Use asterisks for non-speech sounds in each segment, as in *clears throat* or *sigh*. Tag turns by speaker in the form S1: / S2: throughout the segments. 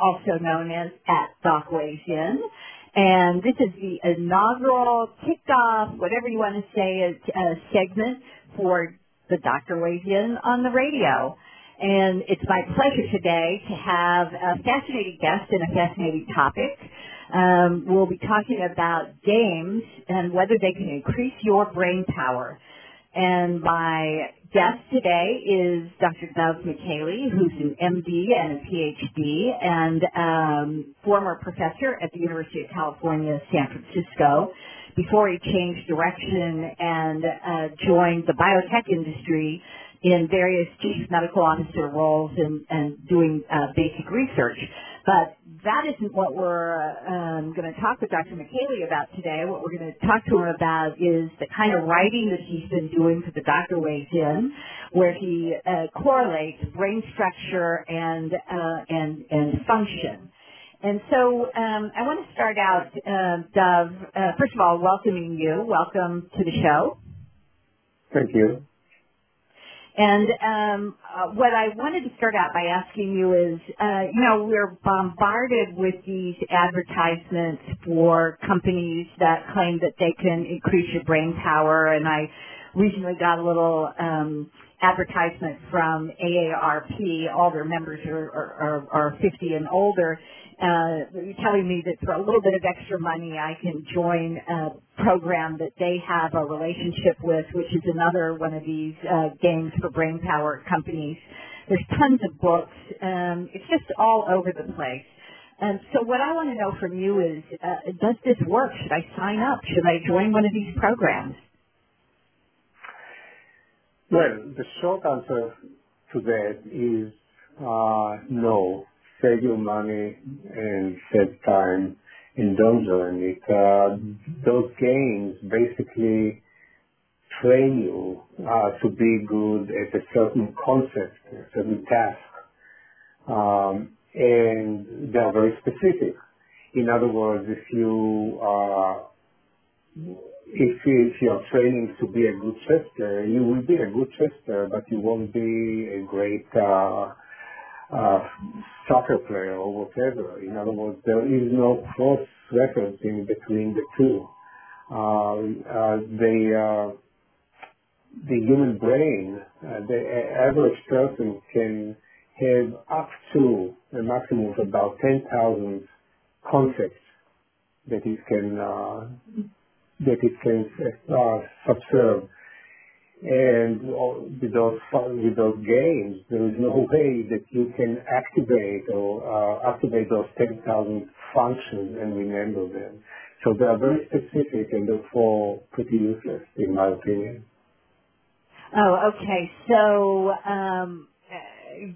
S1: also known as at Doc Weighs In. And this is the inaugural kickoff, whatever you want to say, uh, segment for the Weighs In on the radio. And it's my pleasure today to have a fascinating guest and a fascinating topic. Um, we'll be talking about games and whether they can increase your brain power. And my guest today is Dr. Dov Michaeli, who's an MD and a PhD and um, former professor at the University of California, San Francisco, before he changed direction and uh, joined the biotech industry in various chief medical officer roles and, and doing uh, basic research. But that isn't what we're um, going to talk with Dr. Michaeli about today. What we're going to talk to him about is the kind of writing that he's been doing for the Doctor Weighs In, where he uh, correlates brain structure and uh, and and function. And so um, I want to start out, Dov, uh, first of all, welcoming you. Welcome to the show.
S2: Thank you.
S1: And um, uh, what I wanted to start out by asking you is, uh, you know, we're bombarded with these advertisements for companies that claim that they can increase your brain power, and I recently got a little um, advertisement from AARP. All their members are, are, are 50 and older, uh, you're telling me that for a little bit of extra money I can join a program that they have a relationship with, which is another one of these uh, games for brain power companies. There's tons of books. Um, it's just all over the place. And so what I want to know from you is, uh, does this work? Should I sign up? Should I join one of these programs?
S2: Well, the short answer to that is uh, no save your money and save time in don't join it. Uh, those games basically train you uh, to be good at a certain concept, a certain task. Um, and they are very specific. In other words, if you uh, if, if you're training to be a good chess player, you will be a good chess player, but you won't be a great uh, uh, soccer player or whatever. In other words, there is no cross-referencing between the two. Uh, uh, the uh, the human brain, uh, the average person can have up to a maximum of about 10,000 concepts that it can uh, that it can uh, subserve and with those with those games, there is no way that you can activate or uh, activate those 10,000 functions and remember them. So they are very specific and therefore pretty useless, in my opinion.
S1: Oh, okay. So um,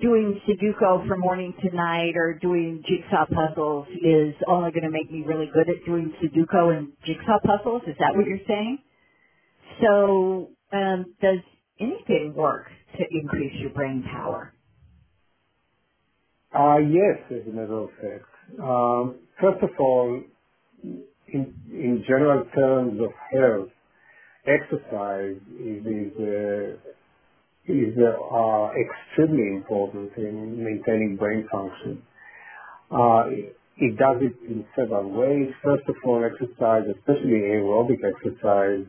S1: doing Sudoku from morning to night or doing jigsaw puzzles is only going to make me really good at doing Sudoku and jigsaw puzzles. Is that what you're saying? So um, does anything work to increase your brain power?
S2: Uh, yes, as a matter of fact. Um, first of all, in, in general terms of health, exercise is, is, uh, is uh, extremely important in maintaining brain function. Uh, it does it in several ways. First of all, exercise, especially aerobic exercise,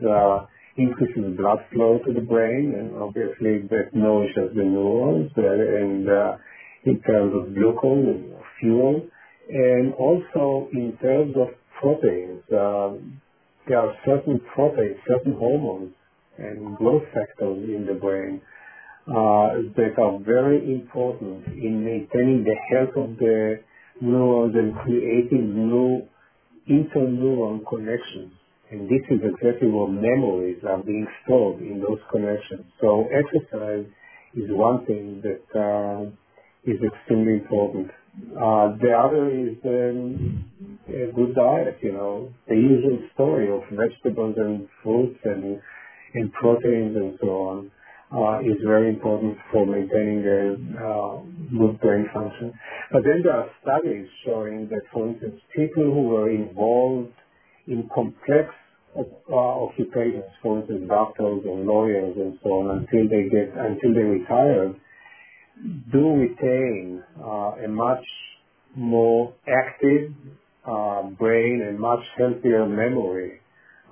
S2: uh, increases blood flow to the brain, and obviously that nourishes the neurons, and uh, in terms of glucose and fuel, and also in terms of proteins. Uh, there are certain proteins, certain hormones, and growth factors in the brain uh, that are very important in maintaining the health of the neurons and creating new interneuron connections. And this is exactly where memories are being stored in those connections. So exercise is one thing that uh, is extremely important. Uh, the other is um, a good diet, you know, the usual story of vegetables and fruits and, and proteins and so on. Uh, is very important for maintaining a uh, good brain function. But then there are studies showing that, for instance, people who were involved in complex uh, occupations, for instance, doctors and lawyers and so on, until they get until they retire, do retain uh, a much more active uh, brain and much healthier memory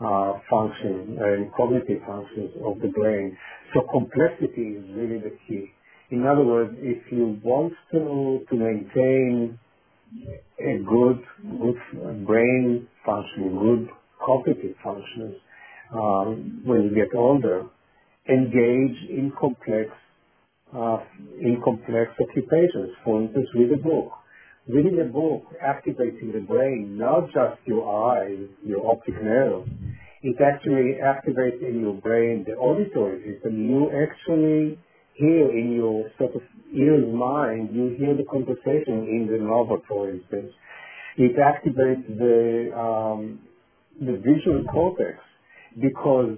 S2: uh, function and cognitive functions of the brain. So complexity is really the key. In other words, if you want to, to maintain a good, good brain function, good cognitive functions um, when you get older, engage in complex uh, in complex occupations. For instance, read a book. Reading a book activating the brain, not just your eyes, your optic nerve. It actually activates in your brain the auditory system. You actually hear in your sort of ears mind, you hear the conversation in the novel, for instance. It activates the um, the visual cortex because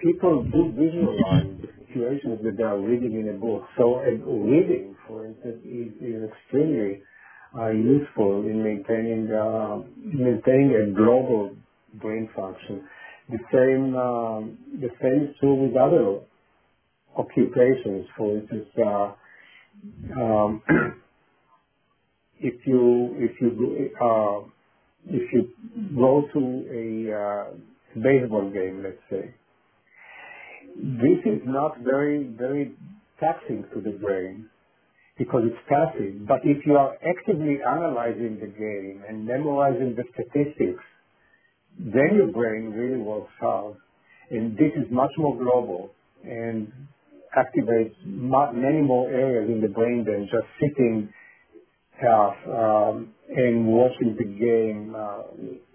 S2: people do visualize the situations that they are reading in a book. So reading, for instance, is, is extremely uh, useful in maintaining uh, maintaining a global brain function. The same um, the same is true with other occupations. For instance, uh, um, *clears throat* if you if you uh, if you go to a uh, baseball game, let's say, this is not very very taxing to the brain because it's passive. But if you are actively analyzing the game and memorizing the statistics, then your brain really works hard. And this is much more global and activates many more areas in the brain than just sitting uh, um, and watching the game uh,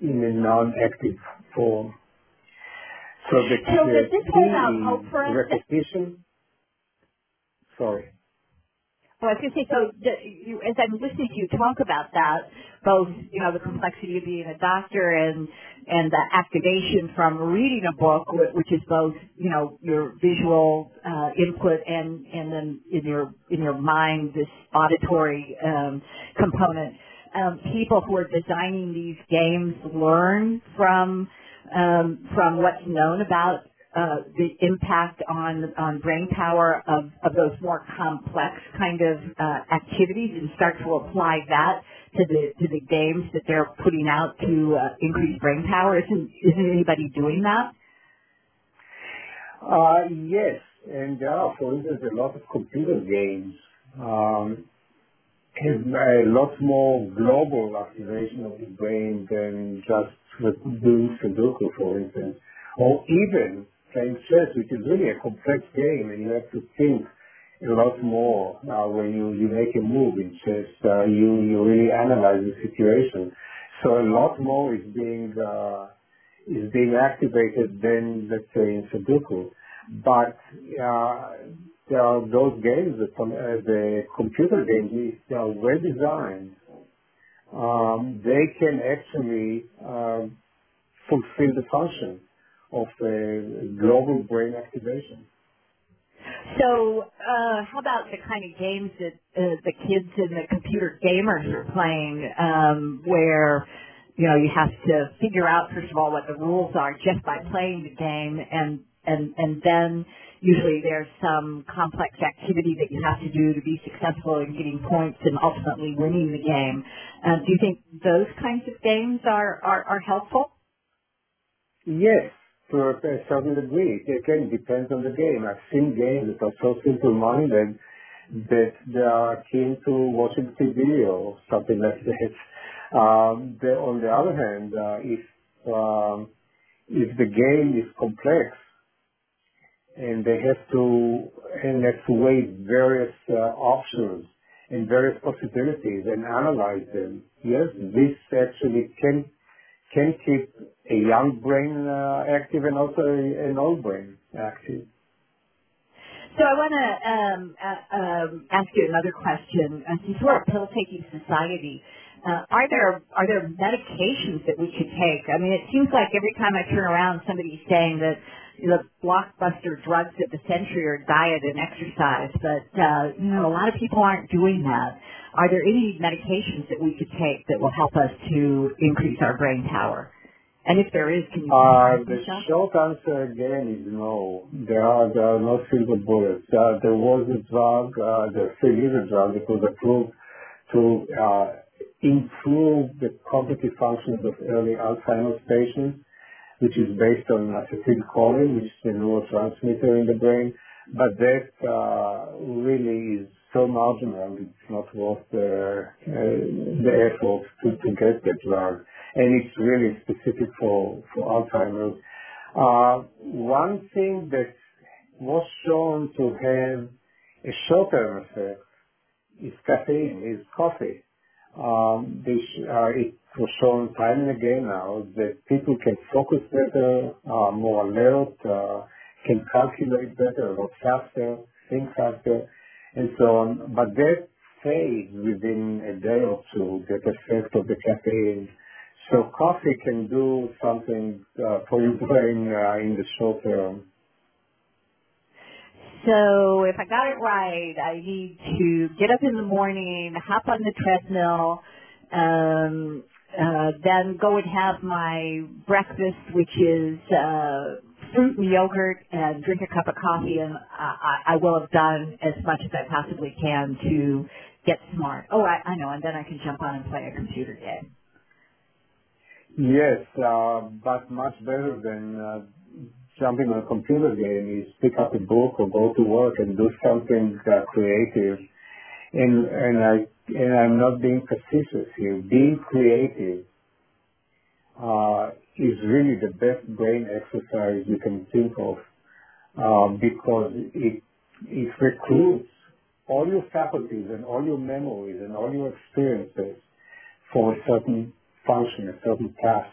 S2: in a non-active form. So the,
S1: so
S2: the
S1: this
S2: key
S1: hope for us?
S2: repetition. Sorry.
S1: Well, I was going to say, so the, you, as I'm listening to you talk about that, both you know the complexity of being a doctor and and the activation from reading a book, which is both you know your visual uh, input and and then in your in your mind this auditory um, component. Um, people who are designing these games learn from um, from what's known about uh, the impact on on brain power of, of those more complex kind of uh, activities and start to apply that to the to the games that they're putting out to uh, increase brain power. Isn't isn't anybody doing that?
S2: Uh, yes, and there are, for instance, a lot of computer games um, have a lot more global activation of the brain than just doing Sudoku, for instance, or even playing chess, which is really a complex game, and you have to think a lot more uh, when you, you make a move in chess. Uh, you you really analyze the situation. So a lot more is being uh, is being activated than let's say in Sudoku. But uh, there are those games, the, uh, the computer games, they are well designed. Um, they can actually uh, fulfill the function of a global brain activation.
S1: So, uh, how about the kind of games that uh, the kids and the computer gamers are playing, um, where you know you have to figure out first of all what the rules are just by playing the game, and and and then usually there's some complex activity that you have to do to be successful in getting points and ultimately winning the game. Uh, do you think those kinds of games are are, are helpful?
S2: Yes, to a certain degree. It again depends on the game. I've seen games that are so simple-minded that they are keen to watching TV or something like that. Um, the, on the other hand, uh, if um, if the game is complex and they have to and have to weigh various uh, options and various possibilities and analyze them, yes, this actually can can keep a young brain uh, active and also an old brain active.
S1: So I want to um, uh, um, ask you another question. Uh, since we're a pill-taking society, uh, are there are there medications that we could take? I mean, it seems like every time I turn around, somebody's saying that the blockbuster drugs of the century are diet and exercise, but uh, you know, a lot of people aren't doing that. Are there any medications that we could take that will help us to increase our brain power? And if there is, can you?
S2: Uh, the short answer again is no. There are, there are no silver bullets. Uh, there was a drug, uh, there still is a drug that was approved to uh, improve the cognitive functions of early Alzheimer's patients, which is based on acetylcholine, which is a neurotransmitter in the brain. But that uh, really is so marginal, it's not worth the, uh, the effort to, to get the drug. And it's really specific for, Alzheimer's. Uh, one thing that was shown to have a short-term effect is caffeine, is coffee. Um, uh, it was shown time and again now that people can focus better, uh, more alert, can calculate better, work faster, think faster, and so on. But that fades within a day or two, that effect of the caffeine. So coffee can do something uh, for your brain *laughs* uh, in the short term.
S1: So if I got it right, I need to get up in the morning, hop on the treadmill, um, uh, then go and have my breakfast, which is uh, fruit and yogurt, and drink a cup of coffee, and I, I will have done as much as I possibly can to get smart. Oh, I, I know, and then I can jump on and play a computer game.
S2: Yes, uh, but much better than uh, jumping on a computer game is pick up a book or go to work and do something uh, creative. And and I and I'm not being facetious here. Being creative uh, is really the best brain exercise you can think of uh, because it it recruits all your faculties and all your memories and all your experiences for a certain function, a certain task.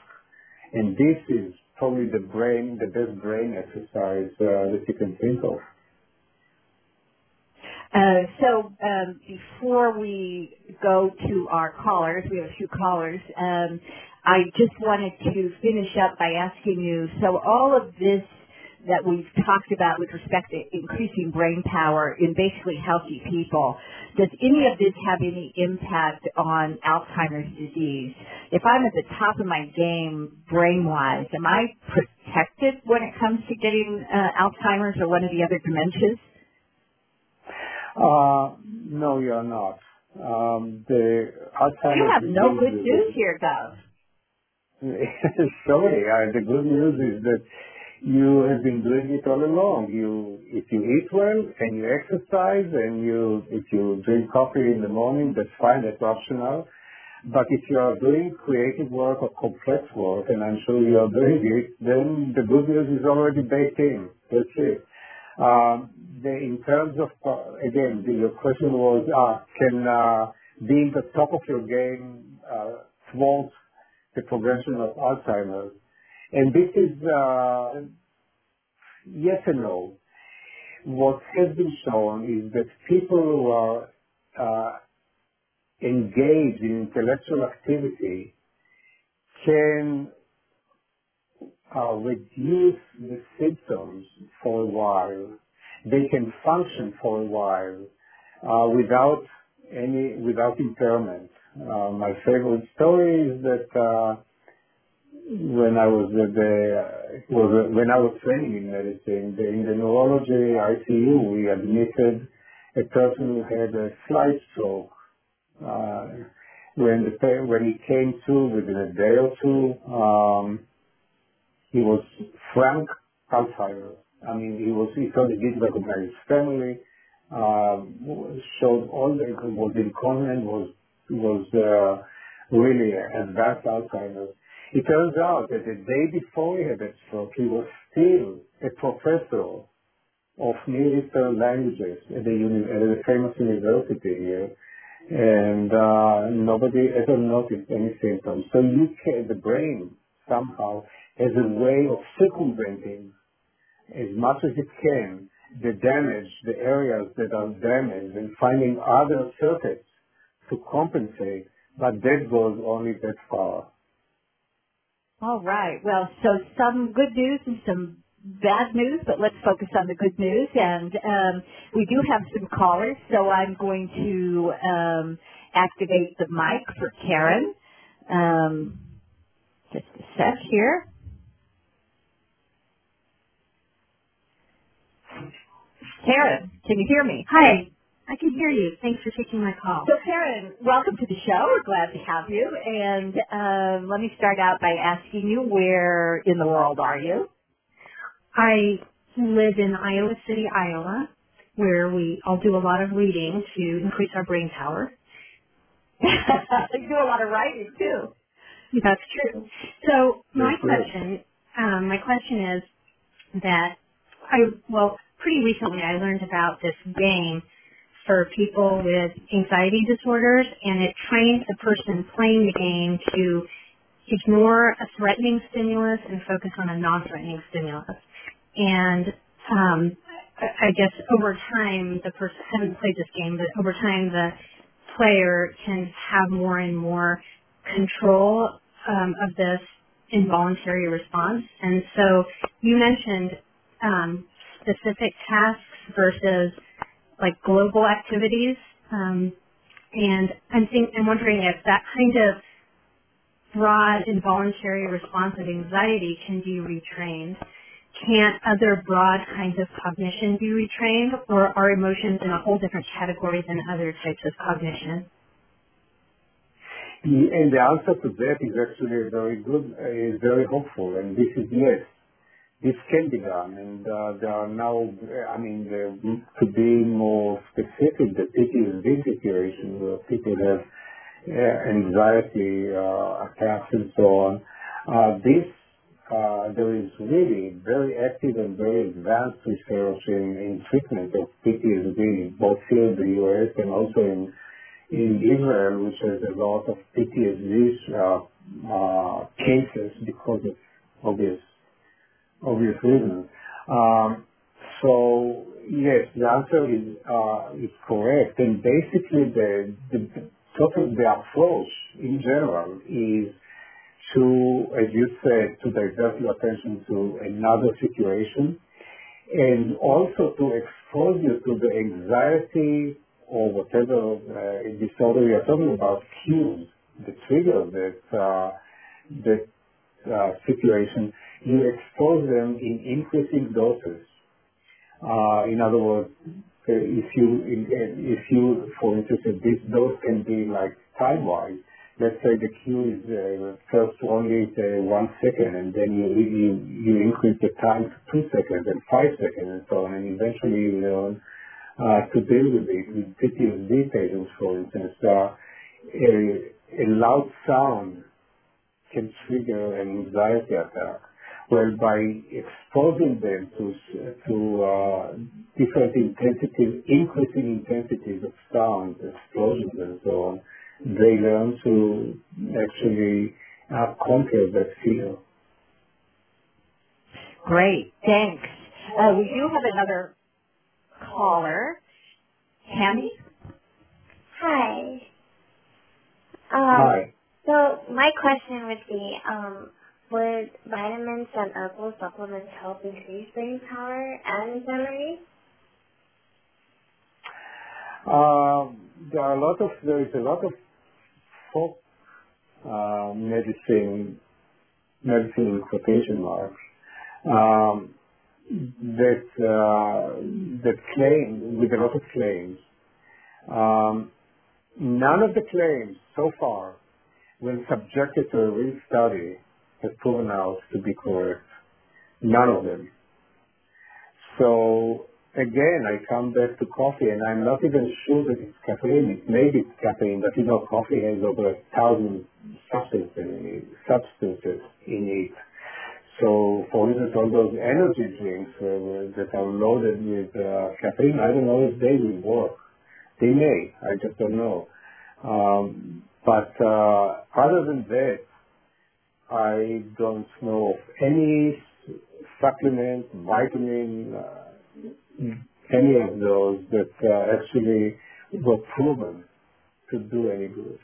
S2: And this is probably the brain, the best brain exercise uh, that you can think of.
S1: Uh, so um, before we go to our callers, we have a few callers. Um, I just wanted to finish up by asking you. So all of this that we've talked about with respect to increasing brain power in basically healthy people, does any of this have any impact on Alzheimer's disease? If I'm at the top of my game brain-wise, am I protected when it comes to getting uh, Alzheimer's or one of the other dementias?
S2: Uh, no, you're not. Um, the Alzheimer's
S1: You have no good news here, Dov. *laughs*
S2: Sorry, the good news is that you have been doing it all along. You, if you eat well and you exercise and you, if you drink coffee in the morning, that's fine, that's optional. But if you are doing creative work or complex work, and I'm sure you are doing it, then the good news is already baked in. That's it. Um, the, in terms of, uh, again, the, your question was, uh, can uh, being the top of your game uh, thwart the progression of Alzheimer's? And this is uh, yes and no. What has been shown is that people who are uh, engaged in intellectual activity can uh, reduce the symptoms for a while. They can function for a while uh, without any without impairment. Uh, my favorite story is that uh, when I was at the was when I was training in medicine in the neurology ICU, we admitted a person who had a slight stroke. Uh, when the when he came to within a day or two, um, he was frank Alzheimer's. I mean, he was, he he didn't recognize his family, um, showed all the, was incontinent, was, was, uh, really advanced Alzheimer's. It turns out that the day before he had that stroke, he was still a professor of Eastern languages at the, at the famous university here. And uh, nobody ever noticed any symptoms. So you can, the brain somehow has a way of circumventing as much as it can the damage, the areas that are damaged and finding other circuits to compensate, but that goes only that far.
S1: All right. Well, so some good news and some bad news, but let's focus on the good news. And um, we do have some callers, so I'm going to um, activate the mic for Karen. Um, Just a sec here. Karen, can you hear me?
S3: Hi. I can hear you. Thanks for taking my call.
S1: So Karen, welcome to the show. We're glad to have you. And um, let me start out by asking you, where in the world are you?
S3: I live in Iowa City, Iowa, where we all do a lot of reading to increase our brain power. *laughs*
S1: you do a lot of writing too.
S3: That's true. So my
S2: That's
S3: question, um, my question is that I well, pretty recently I learned about this game for people with anxiety disorders, and it trains the person playing the game to ignore a threatening stimulus and focus on a non-threatening stimulus. And um, I guess over time, the person I haven't played this game, but over time, the player can have more and more control um, of this involuntary response. And so you mentioned um, specific tasks versus like global activities. Um, and I'm think I'm wondering if that kind of broad involuntary response of anxiety can be retrained. Can't other broad kinds of cognition be retrained, or are emotions in a whole different category than other types of cognition?
S2: And the answer to that is actually very good, is very hopeful, and this is yes. This can be done, and uh, there are now, I mean, to be more specific, the PTSD situation where people have uh, anxiety uh, attacks and so on. Uh, this, uh, there is really very active and very advanced research in, in treatment of PTSD, both here in the U.S. and also in in Israel, which has a lot of PTSD uh, uh, cases because of obvious obvious reasons. Um, so yes, the answer is uh, is correct, and basically the the total the approach in general is to, as you said, to divert your attention to another situation and also to expose you to the anxiety or whatever uh, disorder you're talking about, cues, the trigger that uh, that uh, situation, you expose them in increasing doses. Uh, in other words, uh, if you if you, for instance, this dose can be like time-wise, let's say the cue is uh, first only uh, one second, and then you, you you increase the time to two seconds and five seconds and so on, and eventually you learn uh, to deal with it. With PTSD patients, for instance, uh, a, a loud sound can trigger an anxiety attack. Well, by exposing them to to uh, different intensities, increasing intensities of sound, explosions, and so on, they learn to actually uh, conquer that fear.
S1: Great, thanks. Uh, we do have another caller. Tammy?
S4: Hi. Um,
S2: Hi.
S4: So my question would be, um, would vitamins and herbal supplements help increase brain power and memory?
S2: Um, there are a lot of there is a lot of folk uh, medicine medicine in quotation marks um, that uh, that claim with a lot of claims. Um, none of the claims so far, when subjected to a real study, have proven out to be correct. None of them. So again, I come back to coffee, and I'm not even sure that it's caffeine. It may be caffeine, but you know, coffee has over a thousand substances in it, substances in it. So, for instance, all those energy drinks uh, that are loaded with uh, caffeine, I don't know if they will work. They may. I just don't know. Um, but uh, other than that, I don't know of any supplement, vitamin, uh, any of those that uh, actually were proven to do any good.